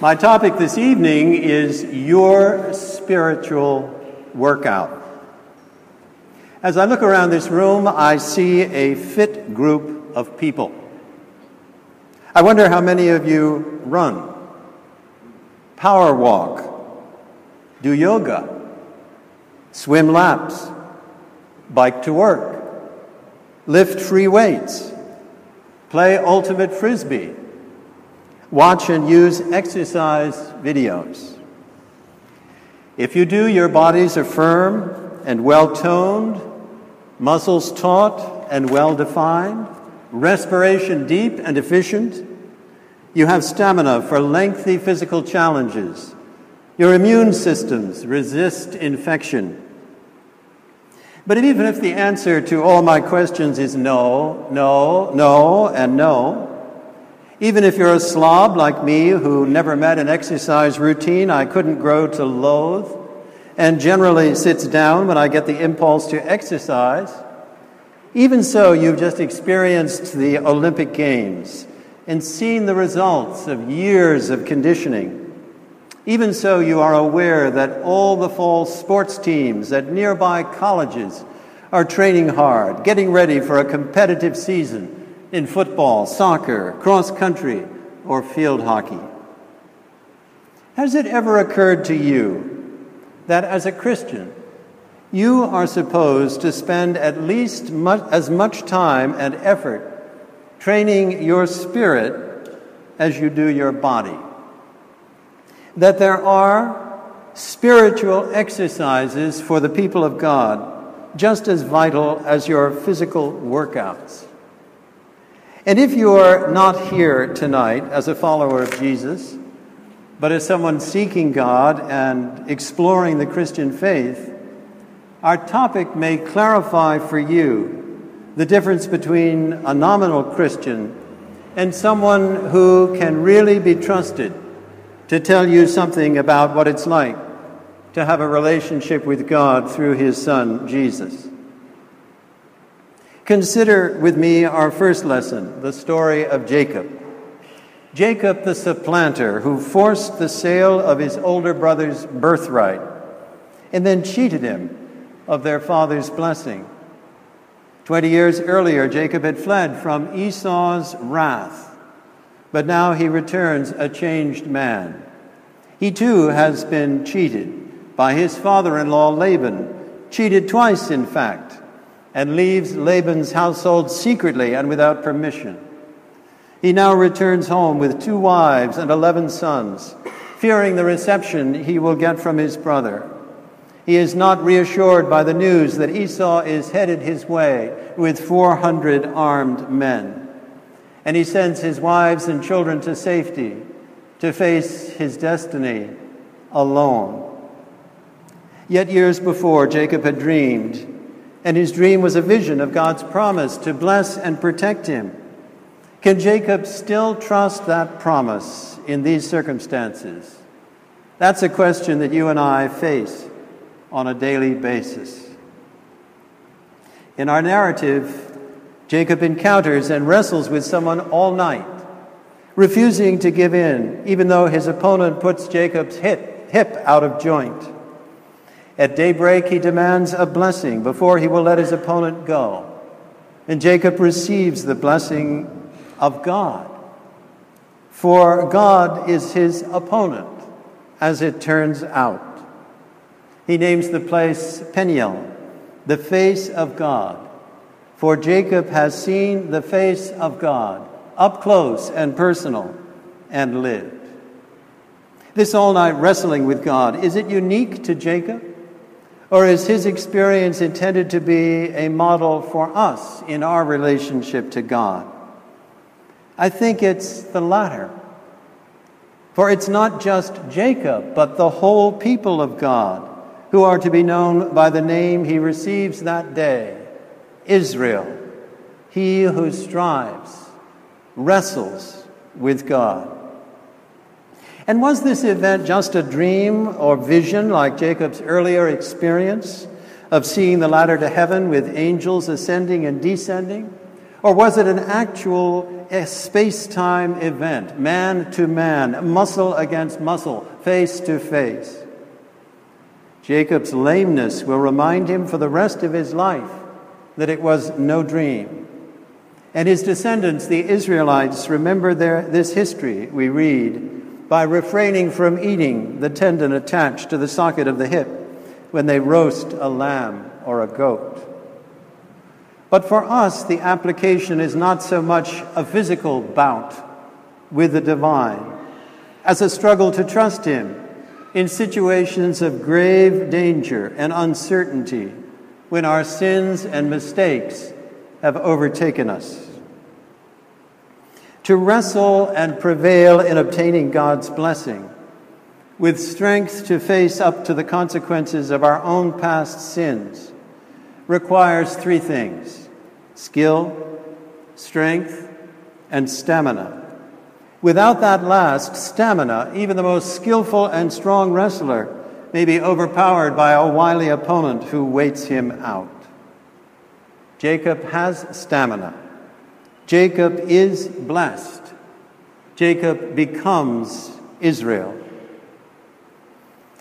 My topic this evening is your spiritual workout. As I look around this room, I see a fit group of people. I wonder how many of you run, power walk, do yoga, swim laps, bike to work, lift free weights, play ultimate frisbee, watch and use exercise videos. If you do, your bodies are firm and well toned, muscles taut and well defined, respiration deep and efficient. You have stamina for lengthy physical challenges. Your immune systems resist infection. But even if the answer to all my questions is no, no, no, and no, even if you're a slob like me who never met an exercise routine I couldn't grow to loathe, and generally sits down when I get the impulse to exercise, even so, you've just experienced the Olympic Games and seen the results of years of conditioning. Even so, you are aware that all the fall sports teams at nearby colleges are training hard, getting ready for a competitive season in football, soccer, cross country, or field hockey. Has it ever occurred to you that as a Christian, you are supposed to spend at least much, as much time and effort training your spirit as you do your body? that there are spiritual exercises for the people of God just as vital as your physical workouts. And if you are not here tonight as a follower of Jesus, but as someone seeking God and exploring the Christian faith, our topic may clarify for you the difference between a nominal Christian and someone who can really be trusted to tell you something about what it's like to have a relationship with God through His Son, Jesus. Consider with me our first lesson, the story of Jacob. Jacob the supplanter who forced the sale of his older brother's birthright and then cheated him of their father's blessing. Twenty years earlier, Jacob had fled from Esau's wrath but now he returns a changed man. He too has been cheated by his father in law Laban, cheated twice, in fact, and leaves Laban's household secretly and without permission. He now returns home with two wives and eleven sons, fearing the reception he will get from his brother. He is not reassured by the news that Esau is headed his way with 400 armed men and he sends his wives and children to safety to face his destiny alone. Yet years before, Jacob had dreamed, and his dream was a vision of God's promise to bless and protect him. Can Jacob still trust that promise in these circumstances? That's a question that you and I face on a daily basis. In our narrative, Jacob encounters and wrestles with someone all night, refusing to give in, even though his opponent puts Jacob's hip, hip out of joint. At daybreak, he demands a blessing before he will let his opponent go. And Jacob receives the blessing of God. For God is his opponent, as it turns out. He names the place Peniel, the face of God. For Jacob has seen the face of God up close and personal and lived. This all night wrestling with God, is it unique to Jacob? Or is his experience intended to be a model for us in our relationship to God? I think it's the latter. For it's not just Jacob, but the whole people of God who are to be known by the name he receives that day Israel, he who strives, wrestles with God. And was this event just a dream or vision like Jacob's earlier experience of seeing the ladder to heaven with angels ascending and descending? Or was it an actual eh, space time event, man to man, muscle against muscle, face to face? Jacob's lameness will remind him for the rest of his life that it was no dream. And his descendants, the Israelites, remember their, this history, we read, by refraining from eating the tendon attached to the socket of the hip when they roast a lamb or a goat. But for us, the application is not so much a physical bout with the divine as a struggle to trust Him in situations of grave danger and uncertainty when our sins and mistakes have overtaken us. To wrestle and prevail in obtaining God's blessing, with strength to face up to the consequences of our own past sins, requires three things skill, strength, and stamina. Without that last, stamina, even the most skillful and strong wrestler may be overpowered by a wily opponent who waits him out. Jacob has stamina. Jacob is blessed. Jacob becomes Israel.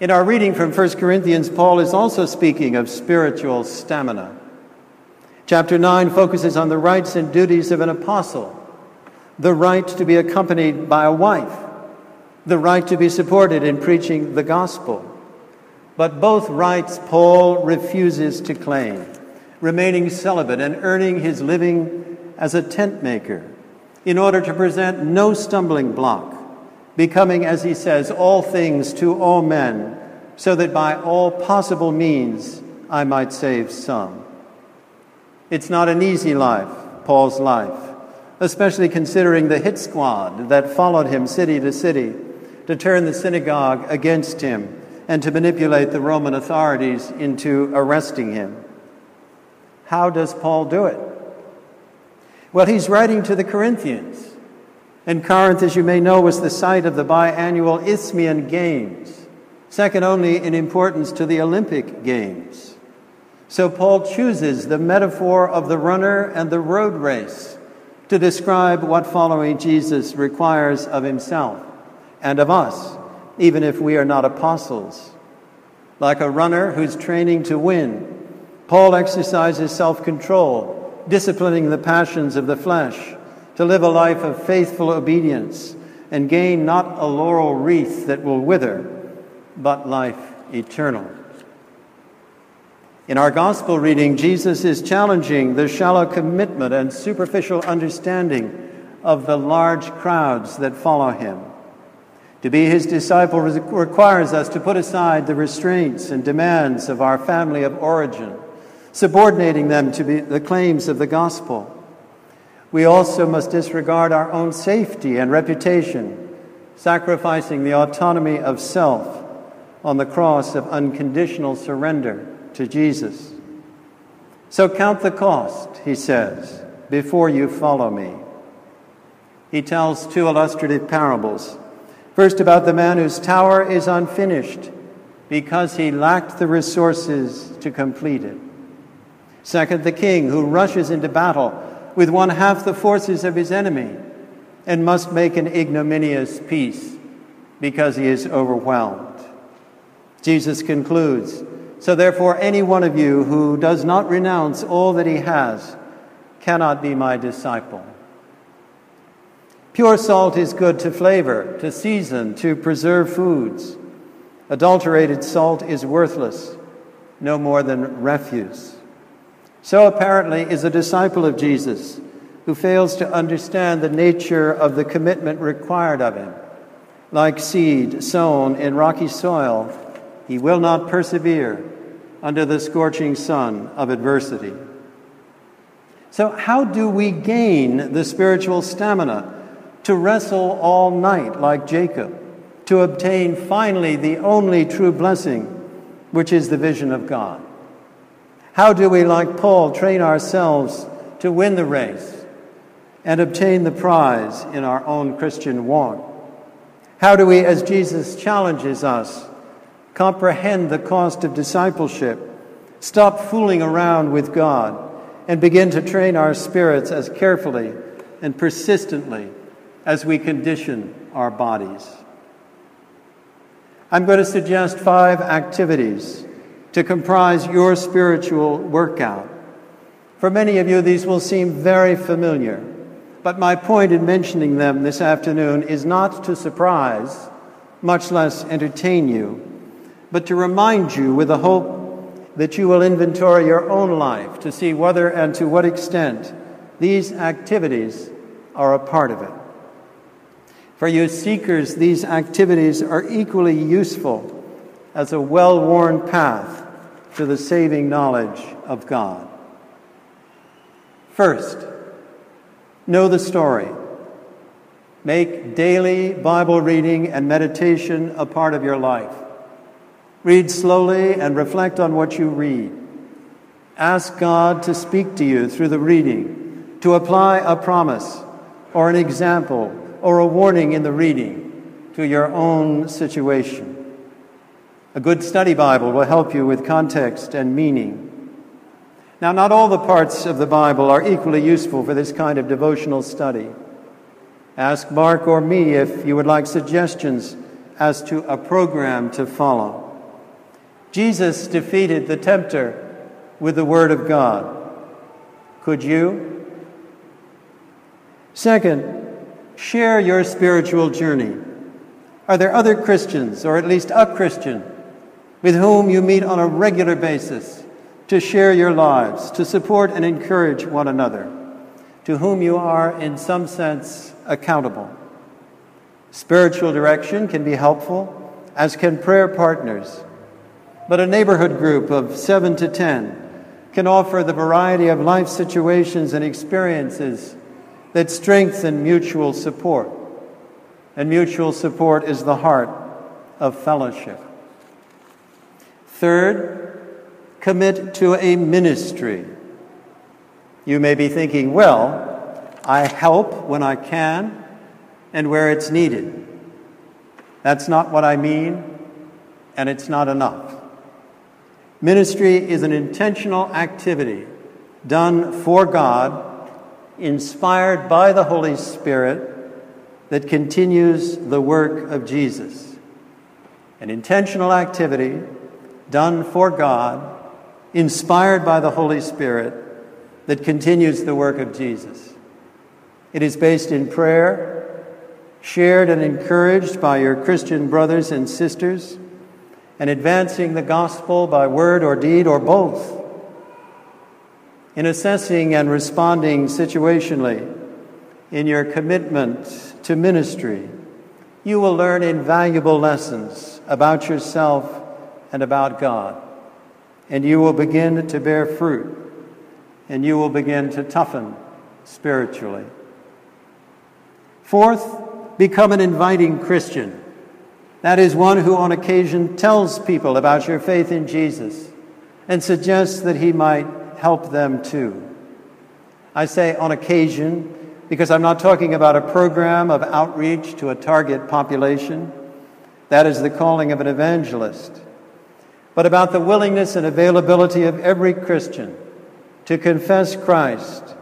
In our reading from 1 Corinthians, Paul is also speaking of spiritual stamina. Chapter 9 focuses on the rights and duties of an apostle the right to be accompanied by a wife, the right to be supported in preaching the gospel. But both rights Paul refuses to claim, remaining celibate and earning his living as a tent maker in order to present no stumbling block, becoming, as he says, all things to all men, so that by all possible means I might save some. It's not an easy life, Paul's life, especially considering the hit squad that followed him city to city to turn the synagogue against him and to manipulate the Roman authorities into arresting him. How does Paul do it? Well, he's writing to the Corinthians. And Corinth, as you may know, was the site of the biannual Isthmian Games, second only in importance to the Olympic Games. So Paul chooses the metaphor of the runner and the road race to describe what following Jesus requires of himself and of us, even if we are not apostles. Like a runner who's training to win, Paul exercises self control, disciplining the passions of the flesh, to live a life of faithful obedience and gain not a laurel wreath that will wither, but life eternal. In our gospel reading, Jesus is challenging the shallow commitment and superficial understanding of the large crowds that follow him. To be his disciple requires us to put aside the restraints and demands of our family of origin, subordinating them to the claims of the gospel. We also must disregard our own safety and reputation, sacrificing the autonomy of self on the cross of unconditional surrender to Jesus. So count the cost, he says, before you follow me. He tells two illustrative parables. First, about the man whose tower is unfinished because he lacked the resources to complete it. Second, the king who rushes into battle with one half the forces of his enemy and must make an ignominious peace because he is overwhelmed. Jesus concludes so, therefore, any one of you who does not renounce all that he has cannot be my disciple. Pure salt is good to flavor, to season, to preserve foods. Adulterated salt is worthless, no more than refuse. So, apparently, is a disciple of Jesus who fails to understand the nature of the commitment required of him. Like seed sown in rocky soil, he will not persevere under the scorching sun of adversity. So, how do we gain the spiritual stamina to wrestle all night like Jacob, to obtain finally the only true blessing, which is the vision of God? How do we, like Paul, train ourselves to win the race and obtain the prize in our own Christian walk? How do we, as Jesus challenges us, comprehend the cost of discipleship, stop fooling around with God, and begin to train our spirits as carefully and persistently as we condition our bodies. I'm going to suggest five activities to comprise your spiritual workout. For many of you, these will seem very familiar, but my point in mentioning them this afternoon is not to surprise, much less entertain you, but to remind you with the hope that you will inventory your own life to see whether and to what extent these activities are a part of it. For you seekers, these activities are equally useful as a well worn path to the saving knowledge of God. First, know the story. Make daily Bible reading and meditation a part of your life. Read slowly and reflect on what you read. Ask God to speak to you through the reading, to apply a promise or an example or a warning in the reading to your own situation. A good study Bible will help you with context and meaning. Now, not all the parts of the Bible are equally useful for this kind of devotional study. Ask Mark or me if you would like suggestions as to a program to follow. Jesus defeated the tempter with the Word of God. Could you? Second, share your spiritual journey. Are there other Christians, or at least a Christian, with whom you meet on a regular basis to share your lives, to support and encourage one another, to whom you are, in some sense, accountable. Spiritual direction can be helpful, as can prayer partners, but a neighborhood group of seven to ten can offer the variety of life situations and experiences that strengthen mutual support. And mutual support is the heart of fellowship. Third, commit to a ministry. You may be thinking, well, I help when I can and where it's needed. That's not what I mean, and it's not enough. Ministry is an intentional activity done for God, inspired by the Holy Spirit, that continues the work of Jesus. An intentional activity done for God, inspired by the Holy Spirit, that continues the work of Jesus. It is based in prayer, shared and encouraged by your Christian brothers and sisters, and advancing the gospel by word or deed or both. In assessing and responding situationally in your commitment to ministry, you will learn invaluable lessons about yourself and about God. And you will begin to bear fruit, and you will begin to toughen spiritually. Fourth, become an inviting Christian. That is one who, on occasion, tells people about your faith in Jesus and suggests that he might help them too. I say on occasion because I'm not talking about a program of outreach to a target population. That is the calling of an evangelist but about the willingness and availability of every Christian to confess Christ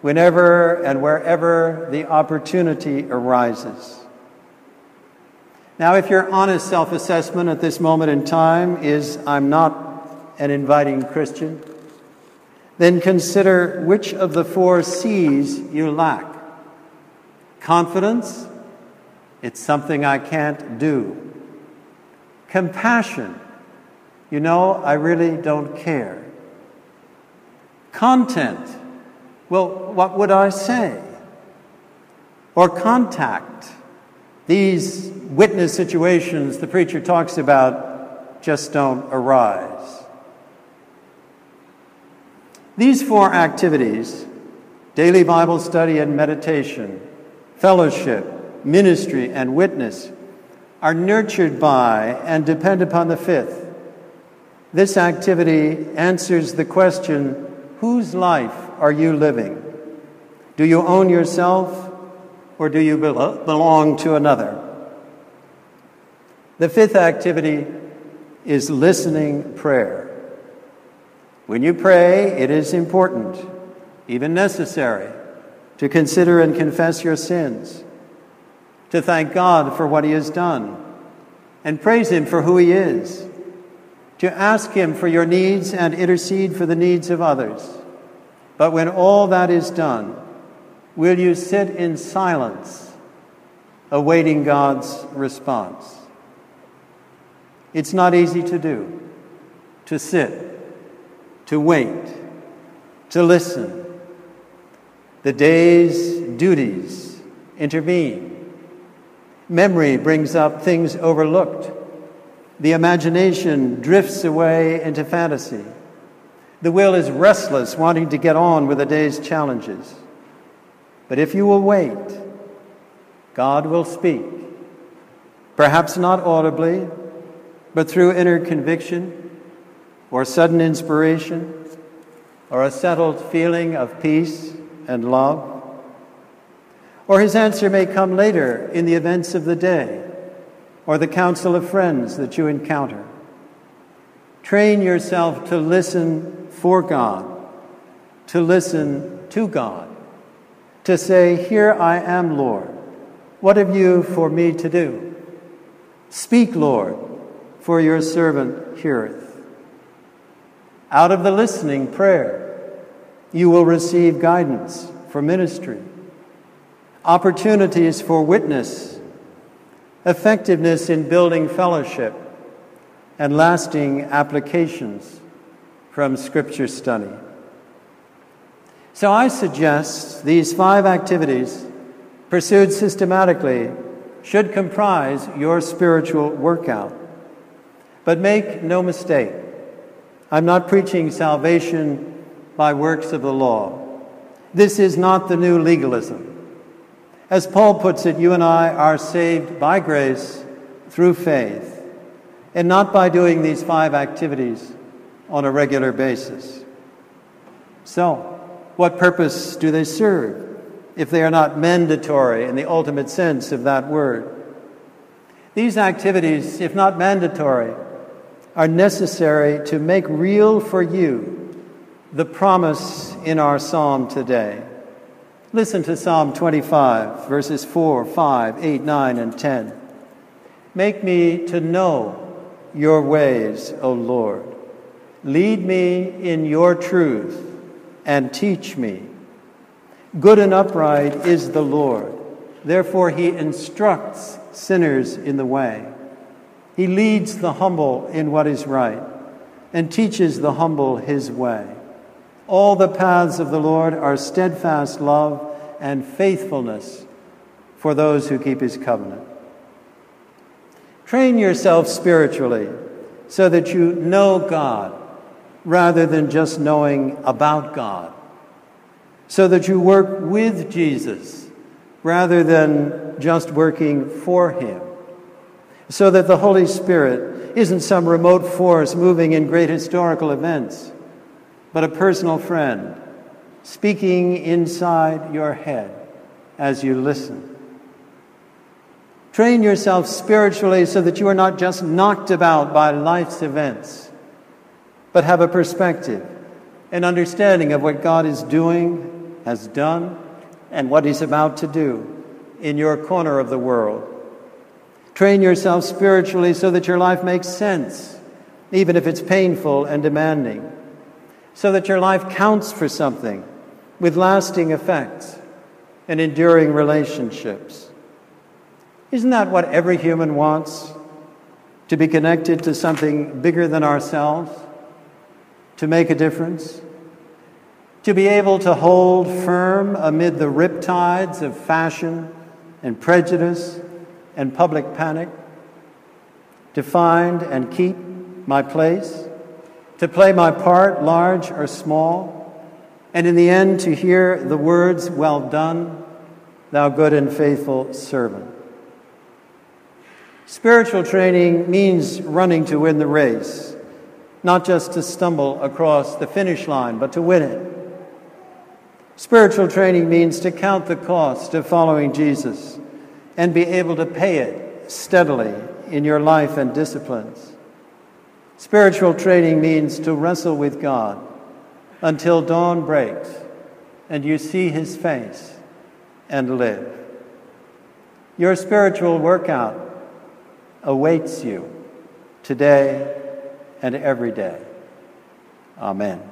whenever and wherever the opportunity arises. Now, if your honest self assessment at this moment in time is, I'm not an inviting Christian, then consider which of the four C's you lack. Confidence, it's something I can't do. Compassion, you know, I really don't care. Content. Well, what would I say? Or contact. These witness situations the preacher talks about just don't arise. These four activities daily Bible study and meditation, fellowship, ministry, and witness are nurtured by and depend upon the fifth this activity answers the question whose life are you living? Do you own yourself or do you belong to another? The fifth activity is listening prayer. When you pray, it is important even necessary, to consider and confess your sins, to thank God for what He has done, and praise Him for who He is, to ask Him for your needs and intercede for the needs of others. But when all that is done, will you sit in silence, awaiting God's response? It's not easy to do, to sit, to wait, to listen. The day's duties intervene. Memory brings up things overlooked. The imagination drifts away into fantasy. The will is restless, wanting to get on with the day's challenges. But if you will wait, God will speak. Perhaps not audibly, but through inner conviction or sudden inspiration or a settled feeling of peace and love. Or his answer may come later in the events of the day or the counsel of friends that you encounter. Train yourself to listen for God, to listen to God, to say, Here I am, Lord. What have you for me to do? Speak, Lord, for your servant heareth. Out of the listening prayer, you will receive guidance for ministry, opportunities for witness, effectiveness in building fellowship, and lasting applications from Scripture study. So I suggest these five activities, pursued systematically, should comprise your spiritual workout. But make no mistake, I'm not preaching salvation by works of the law. This is not the new legalism. As Paul puts it, you and I are saved by grace through faith, and not by doing these five activities on a regular basis. So, what purpose do they serve if they are not mandatory in the ultimate sense of that word? These activities, if not mandatory, are necessary to make real for you the promise in our psalm today. Listen to Psalm 25, verses 4, 5, 8, 9, and 10. Make me to know your ways, O Lord. Lead me in your truth and teach me. Good and upright is the Lord. Therefore, he instructs sinners in the way. He leads the humble in what is right and teaches the humble his way. All the paths of the Lord are steadfast love and faithfulness for those who keep his covenant. Train yourself spiritually so that you know God rather than just knowing about God, so that you work with Jesus rather than just working for him. So that the Holy Spirit isn't some remote force moving in great historical events, but a personal friend speaking inside your head as you listen. Train yourself spiritually so that you are not just knocked about by life's events, but have a perspective, an understanding of what God is doing, has done, and what He's about to do in your corner of the world. Train yourself spiritually so that your life makes sense, even if it's painful and demanding, so that your life counts for something with lasting effects and enduring relationships. Isn't that what every human wants? To be connected to something bigger than ourselves? To make a difference? To be able to hold firm amid the riptides of fashion and prejudice and public panic, to find and keep my place, to play my part, large or small, and in the end to hear the words, Well done, thou good and faithful servant. Spiritual training means running to win the race, not just to stumble across the finish line, but to win it. Spiritual training means to count the cost of following Jesus and be able to pay it steadily in your life and disciplines. Spiritual training means to wrestle with God until dawn breaks and you see his face and live. Your spiritual workout awaits you today and every day. Amen.